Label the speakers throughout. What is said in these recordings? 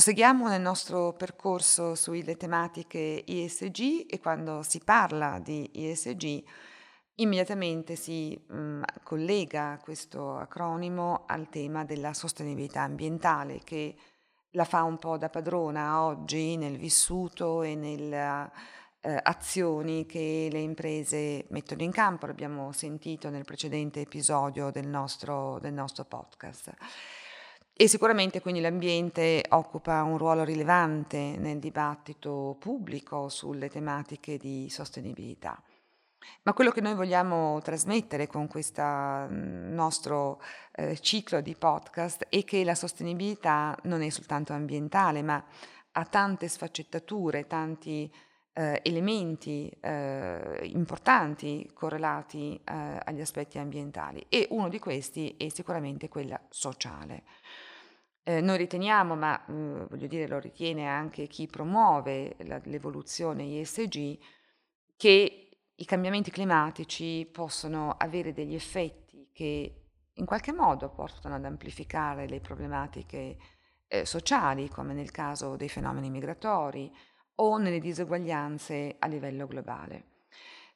Speaker 1: Proseguiamo nel nostro percorso sulle tematiche ISG e quando si parla di ISG immediatamente si mh, collega questo acronimo al tema della sostenibilità ambientale che la fa un po' da padrona oggi nel vissuto e nelle eh, azioni che le imprese mettono in campo, l'abbiamo sentito nel precedente episodio del nostro, del nostro podcast. E sicuramente quindi l'ambiente occupa un ruolo rilevante nel dibattito pubblico sulle tematiche di sostenibilità. Ma quello che noi vogliamo trasmettere con questo mm, nostro eh, ciclo di podcast è che la sostenibilità non è soltanto ambientale, ma ha tante sfaccettature, tanti eh, elementi eh, importanti correlati eh, agli aspetti ambientali e uno di questi è sicuramente quella sociale. Eh, noi riteniamo, ma eh, voglio dire lo ritiene anche chi promuove la, l'evoluzione ISG, che i cambiamenti climatici possono avere degli effetti che in qualche modo portano ad amplificare le problematiche eh, sociali, come nel caso dei fenomeni migratori o nelle diseguaglianze a livello globale.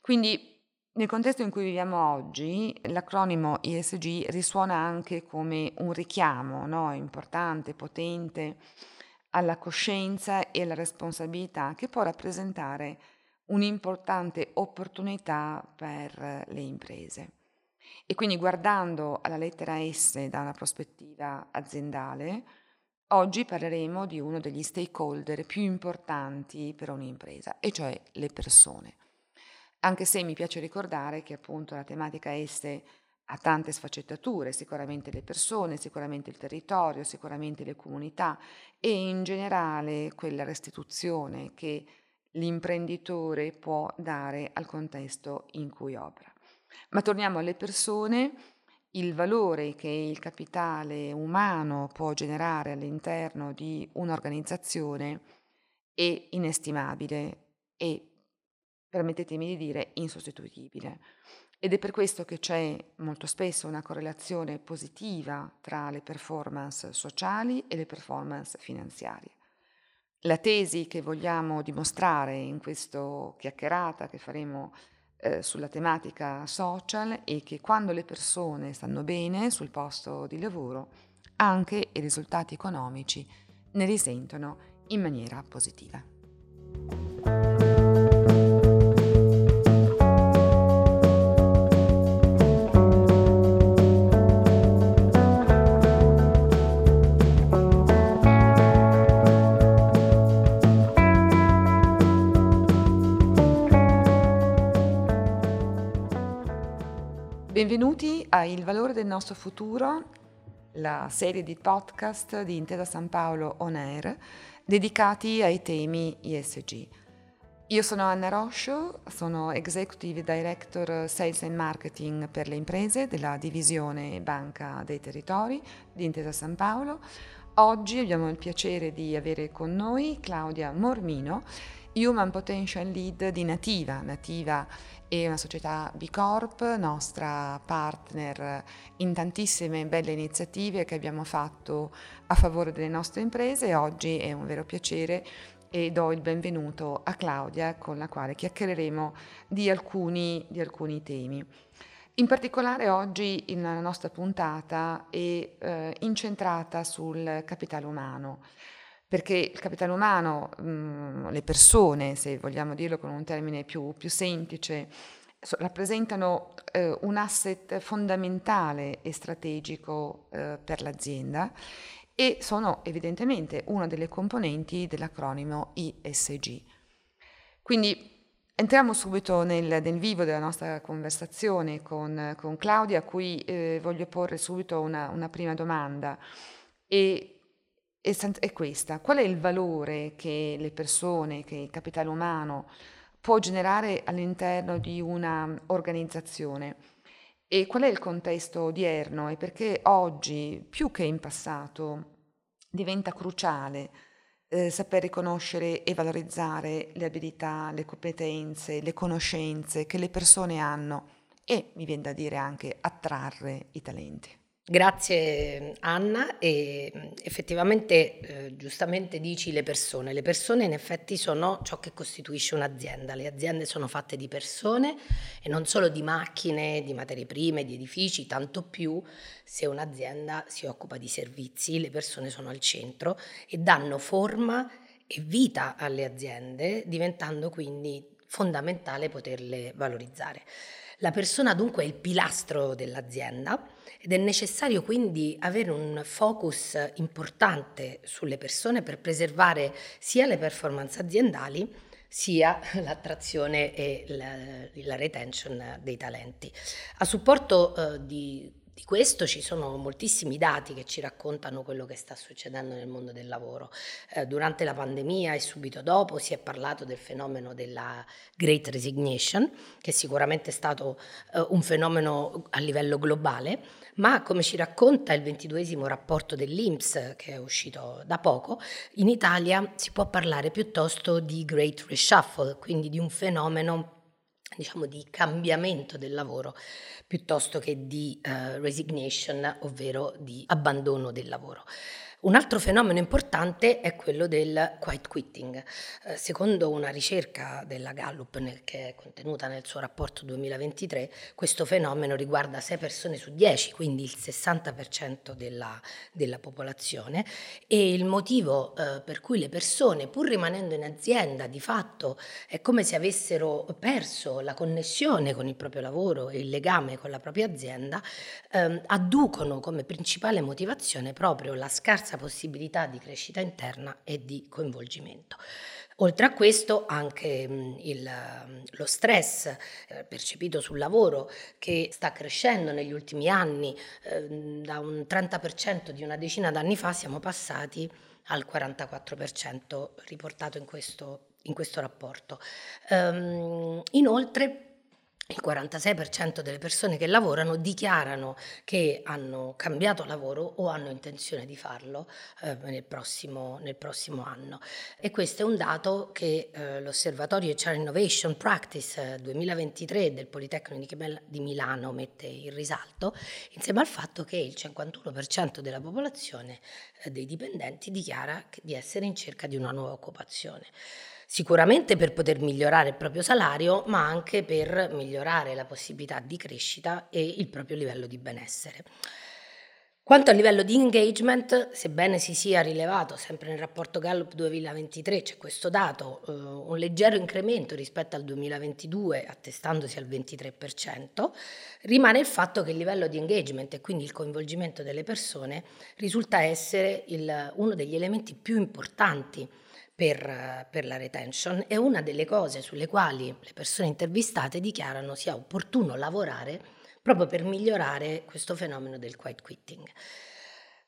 Speaker 1: Quindi nel contesto in cui viviamo oggi, l'acronimo ISG risuona anche come un richiamo no? importante, potente alla coscienza e alla responsabilità che può rappresentare un'importante opportunità per le imprese. E quindi guardando alla lettera S da una prospettiva aziendale, oggi parleremo di uno degli stakeholder più importanti per un'impresa, e cioè le persone. Anche se mi piace ricordare che appunto la tematica S ha tante sfaccettature, sicuramente le persone, sicuramente il territorio, sicuramente le comunità e in generale quella restituzione che l'imprenditore può dare al contesto in cui opera. Ma torniamo alle persone, il valore che il capitale umano può generare all'interno di un'organizzazione è inestimabile e, permettetemi di dire, insostituibile. Ed è per questo che c'è molto spesso una correlazione positiva tra le performance sociali e le performance finanziarie. La tesi che vogliamo dimostrare in questa chiacchierata che faremo eh, sulla tematica social è che quando le persone stanno bene sul posto di lavoro, anche i risultati economici ne risentono in maniera positiva. Benvenuti a Il valore del nostro futuro, la serie di podcast di Intesa San Paolo On Air dedicati ai temi ISG. Io sono Anna Roscio, sono Executive Director Sales and Marketing per le imprese della divisione Banca dei Territori di Intesa San Paolo. Oggi abbiamo il piacere di avere con noi Claudia Mormino, Human Potential Lead di Nativa. Nativa è una società B Corp, nostra partner in tantissime belle iniziative che abbiamo fatto a favore delle nostre imprese oggi è un vero piacere e do il benvenuto a Claudia con la quale chiacchiereremo di alcuni, di alcuni temi. In particolare oggi la nostra puntata è eh, incentrata sul capitale umano perché il capitale umano, mh, mm, le persone, se vogliamo dirlo con un termine più, più semplice, so, rappresentano eh, un asset fondamentale e strategico eh, per l'azienda e sono evidentemente una delle componenti dell'acronimo ISG. Quindi entriamo subito nel, nel vivo della nostra conversazione con, con Claudia, a cui eh, voglio porre subito una, una prima domanda. E è questa. Qual è il valore che le persone, che il capitale umano può generare all'interno di una organizzazione. E qual è il contesto odierno? E perché oggi, più che in passato, diventa cruciale eh, saper riconoscere e valorizzare le abilità, le competenze, le conoscenze che le persone hanno e, mi viene da dire, anche attrarre i talenti.
Speaker 2: Grazie Anna e effettivamente eh, giustamente dici le persone, le persone in effetti sono ciò che costituisce un'azienda, le aziende sono fatte di persone e non solo di macchine, di materie prime, di edifici, tanto più se un'azienda si occupa di servizi, le persone sono al centro e danno forma e vita alle aziende diventando quindi fondamentale poterle valorizzare. La persona dunque è il pilastro dell'azienda ed è necessario quindi avere un focus importante sulle persone per preservare sia le performance aziendali sia l'attrazione e la, la retention dei talenti. A supporto eh, di di questo ci sono moltissimi dati che ci raccontano quello che sta succedendo nel mondo del lavoro. Eh, durante la pandemia e subito dopo si è parlato del fenomeno della Great Resignation, che sicuramente è stato eh, un fenomeno a livello globale, ma come ci racconta il ventiduesimo rapporto dell'INPS che è uscito da poco, in Italia si può parlare piuttosto di Great Reshuffle, quindi di un fenomeno diciamo di cambiamento del lavoro piuttosto che di uh, resignation, ovvero di abbandono del lavoro. Un altro fenomeno importante è quello del quiet quitting. Eh, secondo una ricerca della Gallup nel, che è contenuta nel suo rapporto 2023, questo fenomeno riguarda 6 persone su 10, quindi il 60% della, della popolazione e il motivo eh, per cui le persone, pur rimanendo in azienda, di fatto è come se avessero perso la connessione con il proprio lavoro e il legame con la propria azienda, eh, adducono come principale motivazione proprio la scarsa scarsa possibilità di crescita interna e di coinvolgimento. Oltre a questo anche il, lo stress eh, percepito sul lavoro che sta crescendo negli ultimi anni, eh, da un 30% di una decina d'anni fa siamo passati al 44% riportato in questo, in questo rapporto. Um, inoltre il 46% delle persone che lavorano dichiarano che hanno cambiato lavoro o hanno intenzione di farlo eh, nel, prossimo, nel, prossimo, anno. E questo è un dato che eh, l'Osservatorio HR Innovation Practice 2023 del Politecnico di Milano mette in risalto, insieme al fatto che il 51% della popolazione eh, dei dipendenti dichiara di essere in cerca di una nuova occupazione sicuramente per poter migliorare il proprio salario, ma anche per migliorare la possibilità di crescita e il proprio livello di benessere. Quanto al livello di engagement, sebbene si sia rilevato sempre nel rapporto Gallup 2023, c'è questo dato, eh, un leggero incremento rispetto al 2022, attestandosi al 23%, rimane il fatto che il livello di engagement e quindi il coinvolgimento delle persone risulta essere il, uno degli elementi più importanti per, per, la retention è una delle cose sulle quali le persone intervistate dichiarano sia opportuno lavorare proprio per migliorare questo fenomeno del quiet quitting.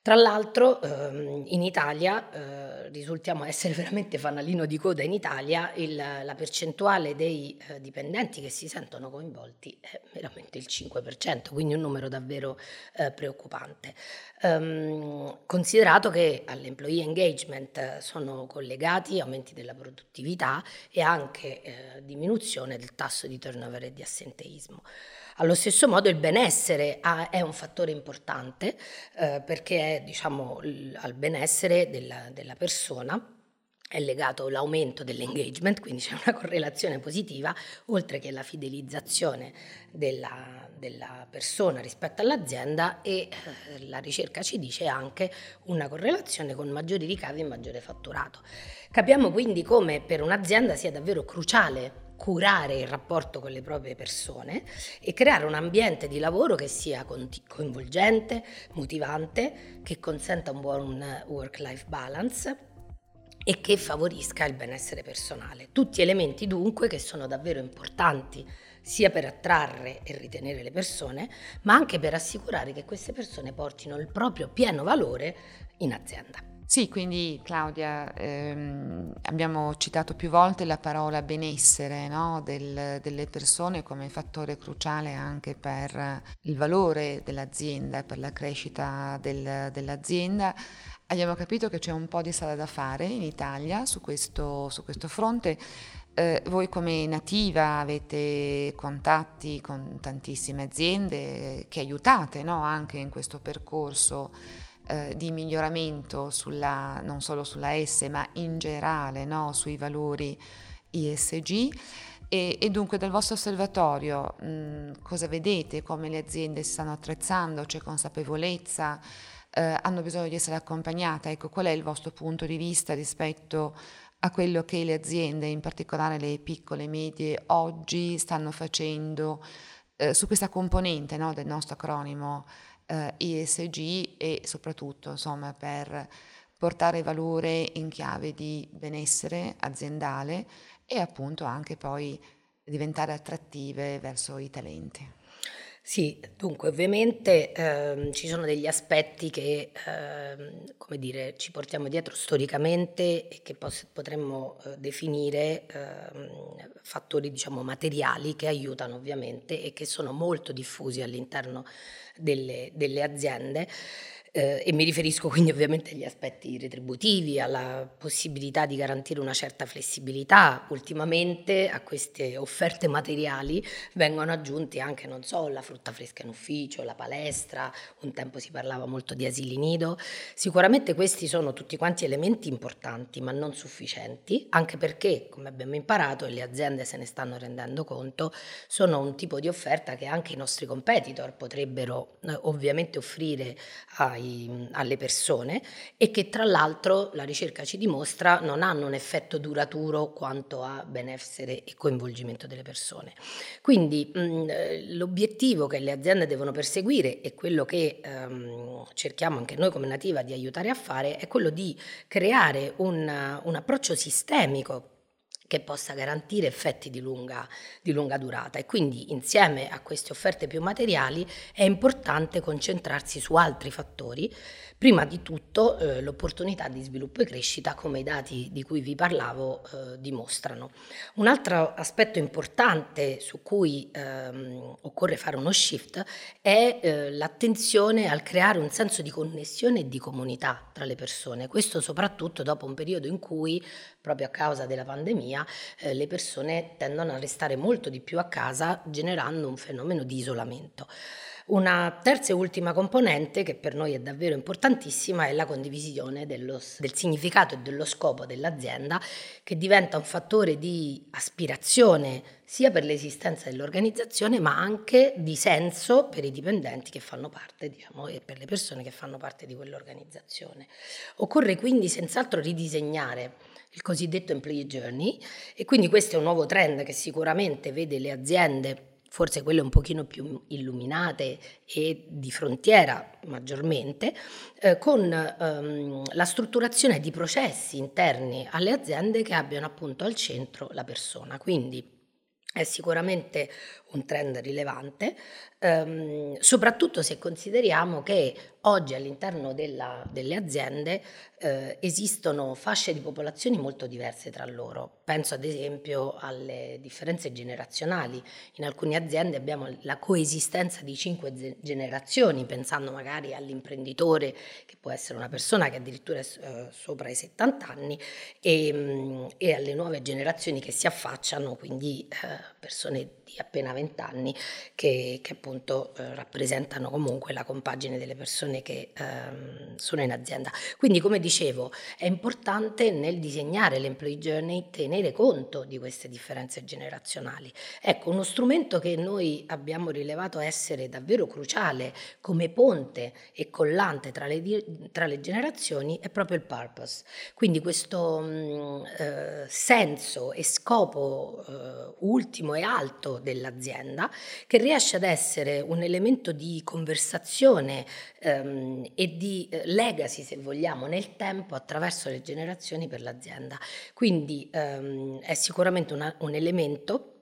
Speaker 2: Tra l'altro ehm, in Italia eh, risultiamo essere veramente fanalino di coda in Italia, il, la percentuale dei eh, dipendenti che si sentono coinvolti è veramente il 5%, quindi un numero davvero eh, preoccupante. Um, considerato che all'employee engagement sono collegati aumenti della produttività e anche eh, diminuzione del tasso di turnover e di assenteismo. Allo stesso modo il benessere ha, è un fattore importante eh, perché è diciamo, l- al benessere della, della persona è legato l'aumento dell'engagement, quindi c'è una correlazione positiva, oltre che la fidelizzazione della, della persona rispetto all'azienda e eh, la ricerca ci dice anche una correlazione con maggiori ricavi e maggiore fatturato. Capiamo quindi come per un'azienda sia davvero cruciale curare il rapporto con le proprie persone e creare un ambiente di lavoro che sia coinvolgente, motivante, che consenta un buon work-life balance e che favorisca il benessere personale. Tutti elementi dunque che sono davvero importanti sia per attrarre e ritenere le persone, ma anche per assicurare che queste persone portino il proprio pieno valore in azienda.
Speaker 1: Sì, quindi Claudia, ehm, abbiamo citato più volte la parola benessere no? Del, delle persone come fattore cruciale anche per il valore dell'azienda, per la crescita del, dell'azienda. Abbiamo capito che c'è un po' di strada da fare in Italia su questo, su questo fronte. Eh, voi come nativa avete contatti con tantissime aziende che aiutate no? anche in questo percorso eh, di miglioramento sulla, non solo sulla S ma in generale no? sui valori ISG. E, e, dunque dal vostro osservatorio mh, cosa vedete, come le aziende si stanno attrezzando, c'è consapevolezza, eh, hanno bisogno di essere accompagnate, ecco qual è il vostro punto di vista rispetto a quello che le aziende, in particolare le piccole e medie, oggi stanno facendo eh, su questa componente no, del nostro acronimo eh, ESG e soprattutto insomma, per portare valore in chiave di benessere aziendale e appunto anche poi diventare attrattive verso i talenti.
Speaker 2: Sì, dunque ovviamente ehm, ci sono degli aspetti che, ehm, come dire, ci portiamo dietro storicamente e che pos- potremmo eh, definire ehm, fattori, diciamo, materiali che aiutano ovviamente e che sono molto diffusi all'interno delle, delle aziende eh, e mi riferisco quindi ovviamente agli aspetti retributivi, alla possibilità di garantire una certa flessibilità. Ultimamente a queste offerte materiali vengono aggiunti anche, non so, la frutta fresca in ufficio, la palestra, un tempo si parlava molto di asili nido. Sicuramente questi sono tutti quanti elementi importanti ma non sufficienti, anche perché, come abbiamo imparato e le aziende se ne stanno rendendo conto, sono un tipo di offerta che anche i nostri competitor potrebbero eh, ovviamente offrire ai ai, alle persone e che tra l'altro la ricerca ci dimostra non hanno un effetto duraturo quanto a benessere e coinvolgimento delle persone. Quindi mh, l'obiettivo che le aziende devono perseguire e quello che ehm, cerchiamo anche noi come nativa di aiutare a fare è quello di creare un, un approccio sistemico che possa garantire effetti di lunga, di lunga, durata. E quindi insieme a queste offerte più materiali è importante concentrarsi su altri fattori Prima di tutto eh, l'opportunità di sviluppo e crescita, come i dati di cui vi parlavo eh, dimostrano. Un altro aspetto importante su cui ehm, occorre fare uno shift è eh, l'attenzione al creare un senso di connessione e di comunità tra le persone, questo soprattutto dopo un periodo in cui, proprio a causa della pandemia, eh, le persone tendono a restare molto di più a casa generando un fenomeno di isolamento. Una terza e ultima componente che per noi è davvero importantissima è la condivisione dello, del significato e dello scopo dell'azienda che diventa un fattore di aspirazione sia per l'esistenza dell'organizzazione ma anche di senso per i dipendenti che fanno parte diciamo, e per le persone che fanno parte di quell'organizzazione. Occorre quindi senz'altro ridisegnare il cosiddetto employee journey e quindi questo è un nuovo trend che sicuramente vede le aziende forse quelle un pochino più illuminate e di frontiera maggiormente, eh, con ehm, la strutturazione di processi interni alle aziende che abbiano appunto al centro la persona. Quindi è sicuramente un trend rilevante, ehm, soprattutto se consideriamo che oggi all'interno della, delle aziende eh, esistono fasce di popolazioni molto diverse tra loro. Penso ad esempio alle differenze generazionali. In alcune aziende abbiamo la coesistenza di cinque generazioni, pensando magari all'imprenditore che può essere una persona che addirittura è eh, sopra i 70 anni e, mm, e, alle nuove generazioni che si affacciano, quindi eh, persone di appena 20 anni che, che appunto eh, rappresentano comunque la compagine delle persone che ehm, sono in azienda. Quindi come dicevo è importante nel disegnare l'employee journey tenere conto di queste differenze generazionali. Ecco, uno strumento che noi abbiamo rilevato essere davvero cruciale come ponte e collante tra le, tra le generazioni è proprio il purpose. Quindi questo mh, mm, eh, senso e scopo eh, ultimo e alto dell'azienda, che riesce ad essere un elemento di conversazione ehm, e di eh, legacy, se vogliamo, nel tempo attraverso le generazioni per l'azienda. Quindi ehm, è sicuramente una, un elemento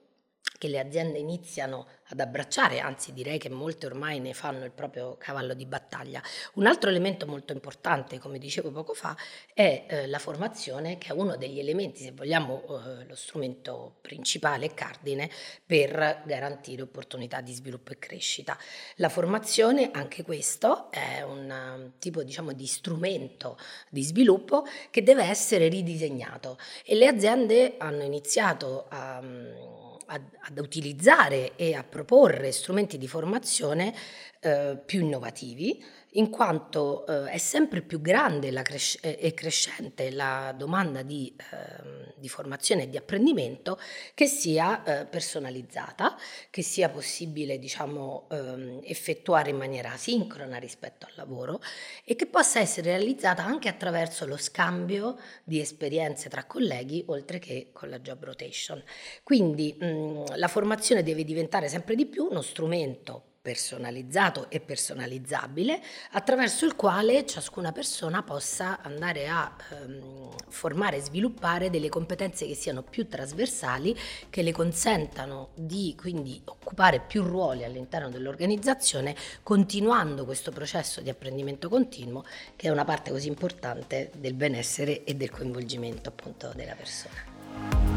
Speaker 2: che le aziende iniziano ad abbracciare, anzi direi che molte ormai ne fanno il proprio cavallo di battaglia. Un altro elemento molto importante, come dicevo poco fa, è eh, la formazione, che è uno degli elementi, se vogliamo, eh, lo strumento principale e cardine per garantire opportunità di sviluppo e crescita. La formazione, anche questo, è un um, tipo diciamo, di strumento di sviluppo che deve essere ridisegnato e le aziende hanno iniziato a... Um, ad, ad, utilizzare e a proporre strumenti di formazione eh, più innovativi, in quanto eh, è sempre più grande cres- e crescente la domanda di, eh, di, formazione e di apprendimento che sia eh, personalizzata, che sia possibile diciamo, ehm, effettuare in maniera asincrona rispetto al lavoro e che possa essere realizzata anche attraverso lo scambio di esperienze tra colleghi oltre che con la job rotation. Quindi mh, la formazione deve diventare sempre di più uno strumento personalizzato e personalizzabile attraverso il quale ciascuna persona possa andare a ehm, formare e sviluppare delle competenze che siano più trasversali, che le consentano di quindi occupare più ruoli all'interno dell'organizzazione, continuando questo processo di apprendimento continuo che è una parte così importante del benessere e del coinvolgimento appunto della persona.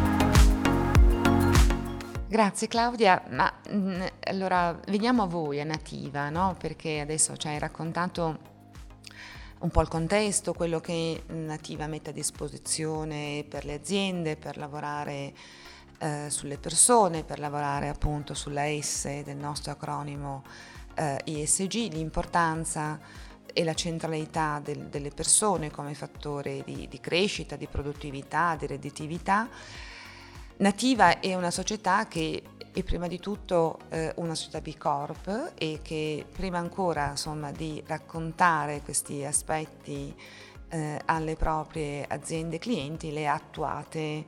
Speaker 1: Grazie Claudia, ma mh, mm, allora veniamo a voi, a Nativa, no? perché adesso ci hai raccontato un po' il contesto, quello che Nativa mette a disposizione per le aziende, per lavorare eh, sulle persone, per lavorare appunto sulla S del nostro acronimo eh, ISG, l'importanza e la centralità del, delle persone come fattore di, di crescita, di produttività, di redditività Nativa è una società che è prima di tutto eh, una società B Corp e che prima ancora insomma, di raccontare questi aspetti eh, alle proprie aziende clienti le ha attuate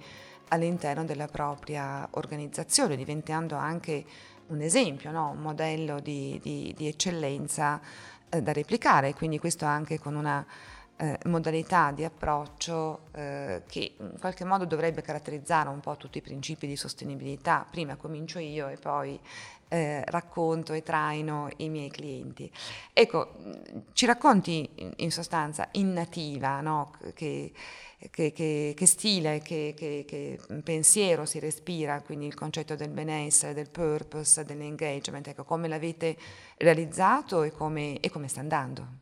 Speaker 1: all'interno della propria organizzazione, diventando anche un esempio, no? un modello di, di, di eccellenza eh, da replicare, quindi questo anche con una eh, modalità di approccio eh, che in qualche modo dovrebbe caratterizzare un po' tutti i principi di sostenibilità. Prima comincio io e poi eh, racconto e traino i miei clienti. Ecco, ci racconti in, in sostanza in nativa, no? che, che, che, che, stile, che, pensiero si respira, quindi il concetto del benessere, del purpose, dell'engagement, ecco, come l'avete realizzato e come, e come sta andando?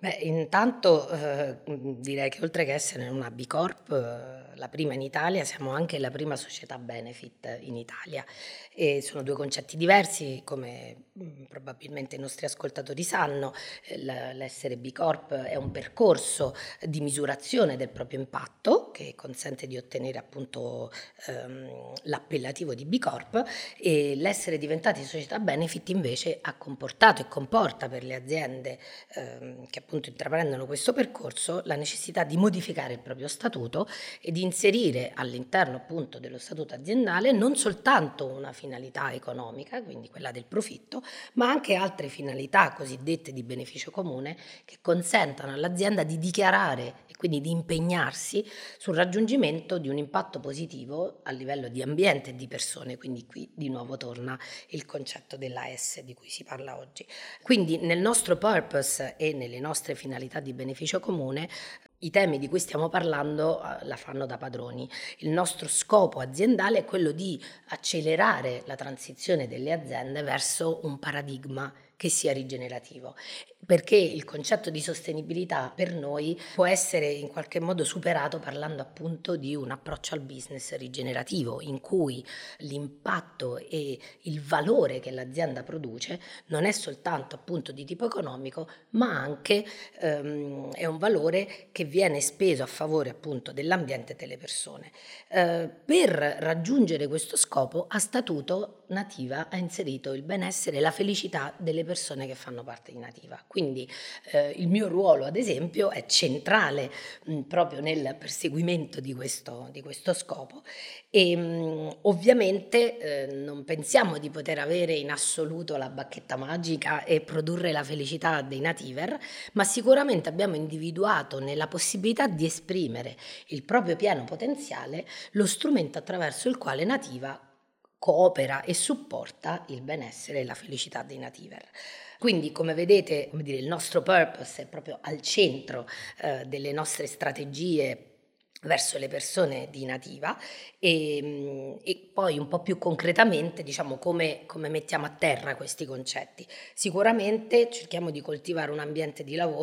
Speaker 2: Beh, intanto eh, direi che oltre che essere una B Corp, eh, la prima in Italia, siamo anche la prima società benefit in Italia. E sono due concetti diversi, come mm, probabilmente i nostri ascoltatori sanno, l'essere B Corp è un percorso di misurazione del proprio impatto che consente di ottenere appunto ehm, l'appellativo di B Corp e l'essere diventati società benefit invece ha comportato e comporta per le aziende ehm, che appunto intraprendono questo percorso la necessità di modificare il proprio statuto e di inserire all'interno appunto dello statuto aziendale non soltanto una finalità economica, quindi quella del profitto, ma anche altre finalità cosiddette di beneficio comune che consentano all'azienda di dichiarare e quindi di impegnarsi sul raggiungimento di un impatto positivo a livello di ambiente e di persone, quindi qui di nuovo torna il concetto della S di cui si parla oggi. Quindi nel nostro purpose e nelle nostre nostre finalità di beneficio comune, i temi di cui stiamo parlando eh, la fanno da padroni. Il nostro scopo aziendale è quello di accelerare la transizione delle aziende verso un paradigma che sia rigenerativo, perché il concetto di sostenibilità per noi può essere in qualche modo superato parlando appunto di un approccio al business rigenerativo, in cui l'impatto e il valore che l'azienda produce non è soltanto appunto di tipo economico, ma anche ehm, è un valore che viene speso a favore appunto dell'ambiente e delle persone. Eh, per raggiungere questo scopo a statuto Nativa ha inserito il benessere e la felicità delle persone che fanno parte di Nativa. Quindi eh, il mio ruolo, ad esempio, è centrale mh, proprio nel perseguimento di questo, di questo scopo. E mh, ovviamente eh, non pensiamo di poter avere in assoluto la bacchetta magica e produrre la felicità dei nativer, ma sicuramente abbiamo individuato nella possibilità di esprimere il proprio pieno potenziale lo strumento attraverso il quale Nativa coopera e supporta il benessere e la felicità dei nativer. Quindi, come vedete, come dire, il nostro purpose è proprio al centro eh, delle nostre strategie verso le persone di nativa e, mm, e, poi un po' più concretamente diciamo come, come, mettiamo a terra questi concetti. Sicuramente cerchiamo di coltivare un ambiente di lavoro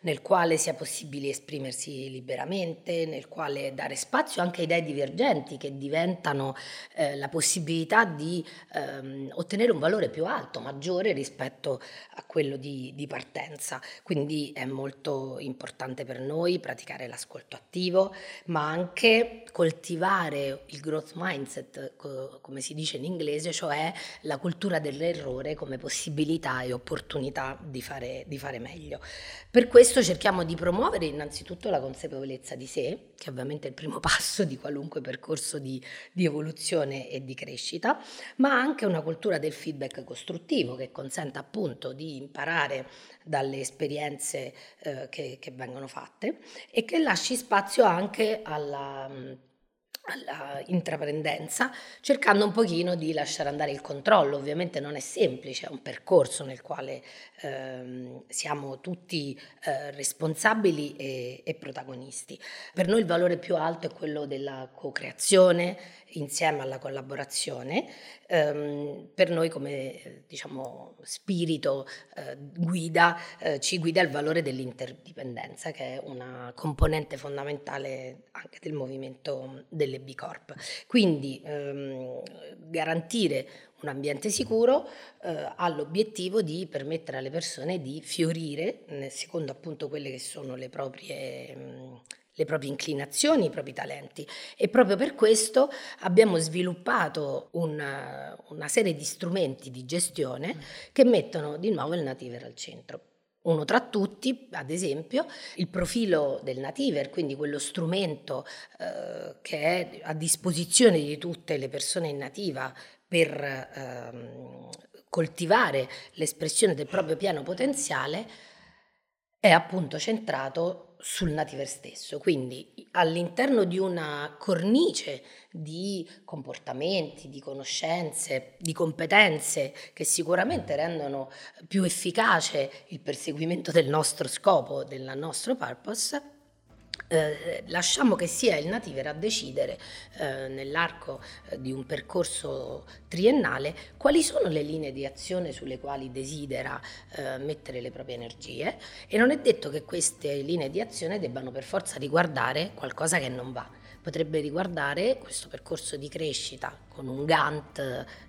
Speaker 2: nel quale sia possibile esprimersi liberamente, nel quale dare spazio anche a idee divergenti che diventano eh, la possibilità di ehm, ottenere un valore più alto, maggiore rispetto a quello di, di partenza. Quindi è molto importante per noi praticare l'ascolto attivo, ma anche coltivare il growth mindset, come si dice in inglese, cioè la cultura dell'errore come possibilità e opportunità di fare, di fare meglio. Per questo cerchiamo di promuovere innanzitutto la consapevolezza di sé, che ovviamente è il primo passo di qualunque percorso di, di evoluzione e di crescita, ma anche una cultura del feedback costruttivo che consenta appunto di imparare dalle esperienze eh, che, che, vengono fatte e che lasci spazio anche alla alla intraprendenza, cercando un pochino di lasciare andare il controllo. Ovviamente non è semplice, è un percorso nel quale ehm, siamo tutti eh, responsabili e, e, protagonisti. Per noi il valore più alto è quello della co-creazione insieme alla collaborazione. Ehm, per noi come diciamo, spirito eh, guida eh, ci guida il valore dell'interdipendenza, che è una componente fondamentale anche del movimento delle B Corp. Quindi ehm, garantire un ambiente sicuro eh, ha l'obiettivo di permettere alle persone di fiorire, secondo appunto quelle che sono le proprie... Mh, le proprie inclinazioni, i propri talenti e proprio per questo abbiamo sviluppato una, una serie di strumenti di gestione che mettono di nuovo il nativer al centro. Uno tra tutti, ad esempio, il profilo del nativer, quindi quello strumento eh, che è a disposizione di tutte le persone in nativa per ehm, coltivare l'espressione del proprio pieno potenziale, è appunto centrato sul nativer stesso, quindi all'interno di una cornice di comportamenti, di conoscenze, di competenze che sicuramente rendono più efficace il perseguimento del nostro scopo, del nostro purpose, eh, lasciamo che sia il nativer a decidere eh, nell'arco eh, di un percorso triennale quali sono le linee di azione sulle quali desidera eh, mettere le proprie energie. E non è detto che queste linee di azione debbano per forza riguardare qualcosa che non va potrebbe riguardare questo percorso di crescita con un Gantt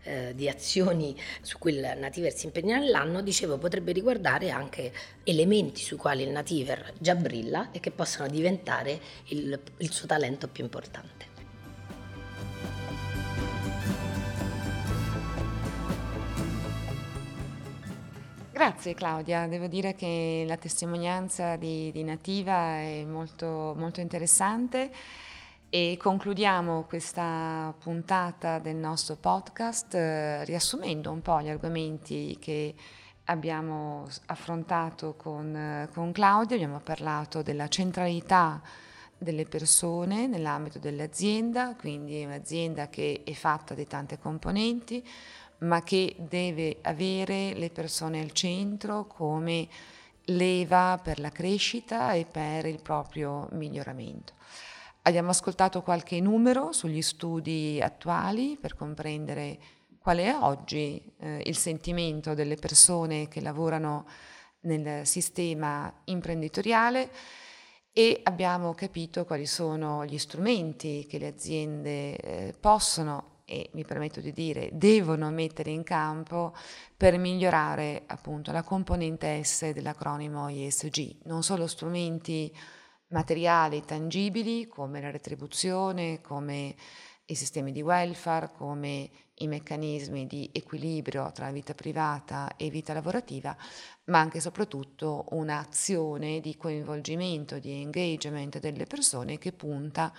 Speaker 2: eh, di azioni su cui il nativer si impegna nell'anno, dicevo potrebbe riguardare anche elementi sui quali il nativer già brilla e che possano diventare il, il suo talento più importante.
Speaker 1: Grazie Claudia, devo dire che la testimonianza di, di Nativa è molto, molto interessante. E concludiamo questa puntata del nostro podcast eh, riassumendo un po' gli argomenti che abbiamo affrontato con, eh, con Claudia. Abbiamo parlato della centralità delle persone nell'ambito dell'azienda, quindi un'azienda che è fatta di tante componenti, ma che deve avere le persone al centro come leva per la crescita e per il proprio miglioramento. Abbiamo ascoltato qualche numero sugli studi attuali per comprendere qual è oggi eh, il sentimento delle persone che lavorano nel sistema imprenditoriale e abbiamo capito quali sono gli strumenti che le aziende eh, possono e mi permetto di dire devono mettere in campo per migliorare appunto la componente S dell'acronimo ISG, non solo strumenti materiali tangibili come la retribuzione, come i sistemi di welfare, come i meccanismi di equilibrio tra vita privata e vita lavorativa, ma anche e soprattutto un'azione di coinvolgimento, di engagement delle persone che punta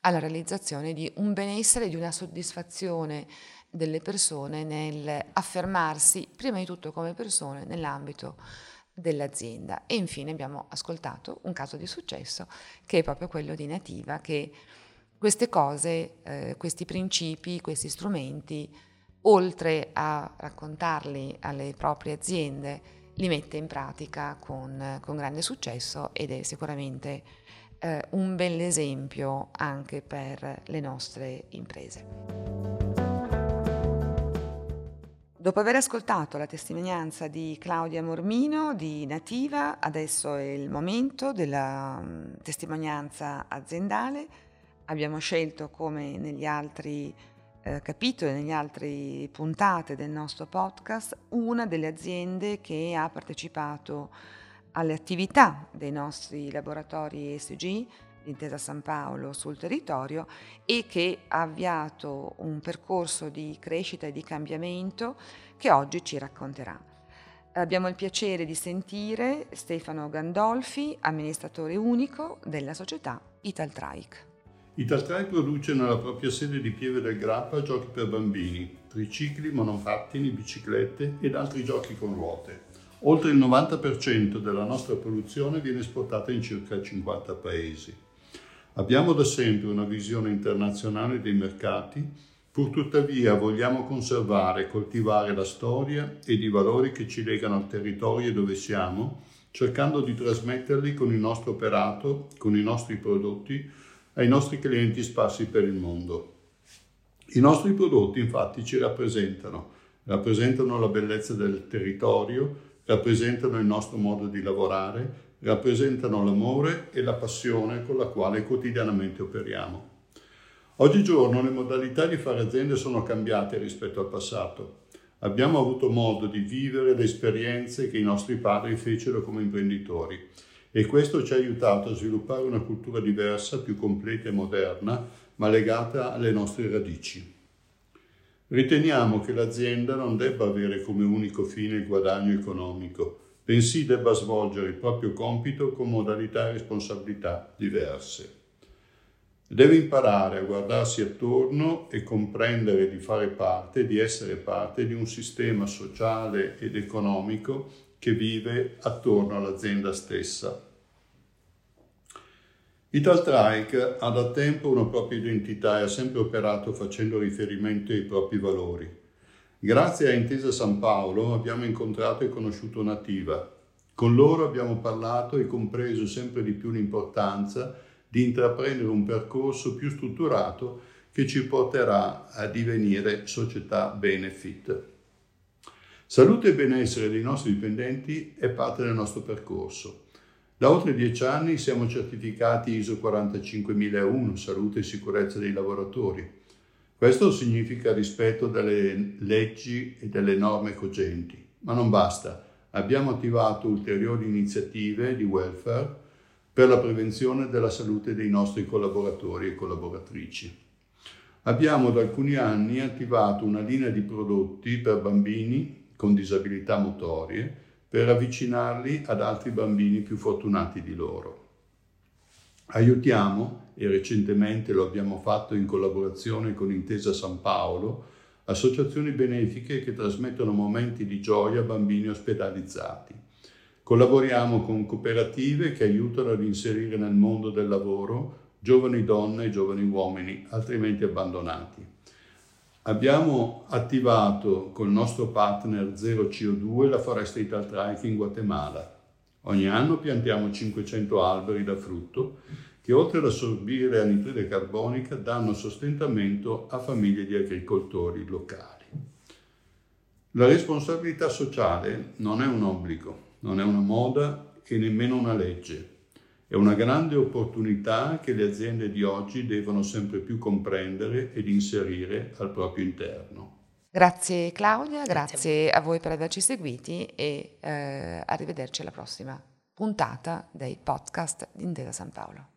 Speaker 1: alla realizzazione di un benessere, di una soddisfazione delle persone nel affermarsi prima di tutto come persone nell'ambito dell'azienda. E infine abbiamo ascoltato un caso di successo che è proprio quello di Nativa che Queste cose, eh, questi principi, questi strumenti, oltre a raccontarli alle proprie aziende, li mette in pratica con, con grande successo ed è sicuramente eh, un bell'esempio anche per le nostre imprese. Dopo aver ascoltato la testimonianza di Claudia Mormino di Nativa, adesso è il momento della mm, testimonianza aziendale. Abbiamo scelto, come negli altri eh, capitoli, negli altri puntate del nostro podcast, una delle aziende che ha partecipato alle attività dei nostri laboratori ESG l'Intesa San Paolo sul territorio e che ha avviato un percorso di crescita e di cambiamento che oggi ci racconterà. Abbiamo il piacere di sentire Stefano Gandolfi, amministratore unico della società Italtrike.
Speaker 3: Italtrike produce nella propria sede di Pieve del Grappa giochi per bambini, tricicli, monopattini, biciclette ed altri giochi con ruote. Oltre il 90% della nostra produzione viene esportata in circa 50 paesi. Abbiamo da sempre una visione internazionale dei mercati, pur tuttavia vogliamo conservare e coltivare la storia ed i valori che ci legano al territorio dove siamo, cercando di trasmetterli con il nostro operato, con i nostri prodotti, ai nostri clienti sparsi per il mondo. I nostri prodotti infatti ci rappresentano, rappresentano la bellezza del territorio, rappresentano il nostro modo di lavorare, rappresentano l'amore e la passione con la quale quotidianamente operiamo. Oggigiorno le modalità di fare aziende sono cambiate rispetto al passato. Abbiamo avuto modo di vivere le esperienze che i nostri padri fecero come imprenditori e questo ci ha aiutato a sviluppare una cultura diversa, più completa e moderna, ma legata alle nostre radici. Riteniamo che l'azienda non debba avere come unico fine il guadagno economico, bensì debba svolgere il proprio compito con modalità e responsabilità diverse. Deve imparare a guardarsi attorno e comprendere di fare parte, di essere parte di un sistema sociale ed economico che vive attorno all'azienda stessa. Italtrike ha da tempo una propria identità e ha sempre operato facendo riferimento ai propri valori. Grazie a Intesa San Paolo abbiamo incontrato e conosciuto Nativa. Con loro abbiamo parlato e compreso sempre di più l'importanza di intraprendere un percorso più strutturato che ci porterà a divenire società benefit. Salute e benessere dei nostri dipendenti è parte del nostro percorso. Da oltre dieci anni siamo certificati ISO 45001, salute e sicurezza dei lavoratori. Questo significa rispetto delle leggi e delle norme cogenti, ma non basta. Abbiamo attivato ulteriori iniziative di welfare per la prevenzione della salute dei nostri collaboratori e collaboratrici. Abbiamo da alcuni anni attivato una linea di prodotti per bambini con disabilità motorie per avvicinarli ad altri bambini più fortunati di loro. Aiutiamo, e recentemente lo abbiamo fatto in collaborazione con Intesa San Paolo, associazioni benefiche che trasmettono momenti di gioia a bambini ospedalizzati. Collaboriamo con cooperative che aiutano ad inserire nel mondo del lavoro giovani donne e giovani uomini altrimenti abbandonati. Abbiamo attivato col nostro partner Zero CO2 la foresta Italtrike in Guatemala Ogni anno piantiamo 500 alberi da frutto che oltre ad assorbire anidride carbonica danno sostentamento a famiglie di agricoltori locali. La responsabilità sociale non è un obbligo, non è una moda e nemmeno una legge. È una grande opportunità che le aziende di oggi devono sempre più comprendere ed inserire al proprio interno.
Speaker 1: Grazie Claudia, grazie, grazie a voi per averci seguiti e eh, arrivederci alla prossima puntata dei podcast di Intesa San Paolo.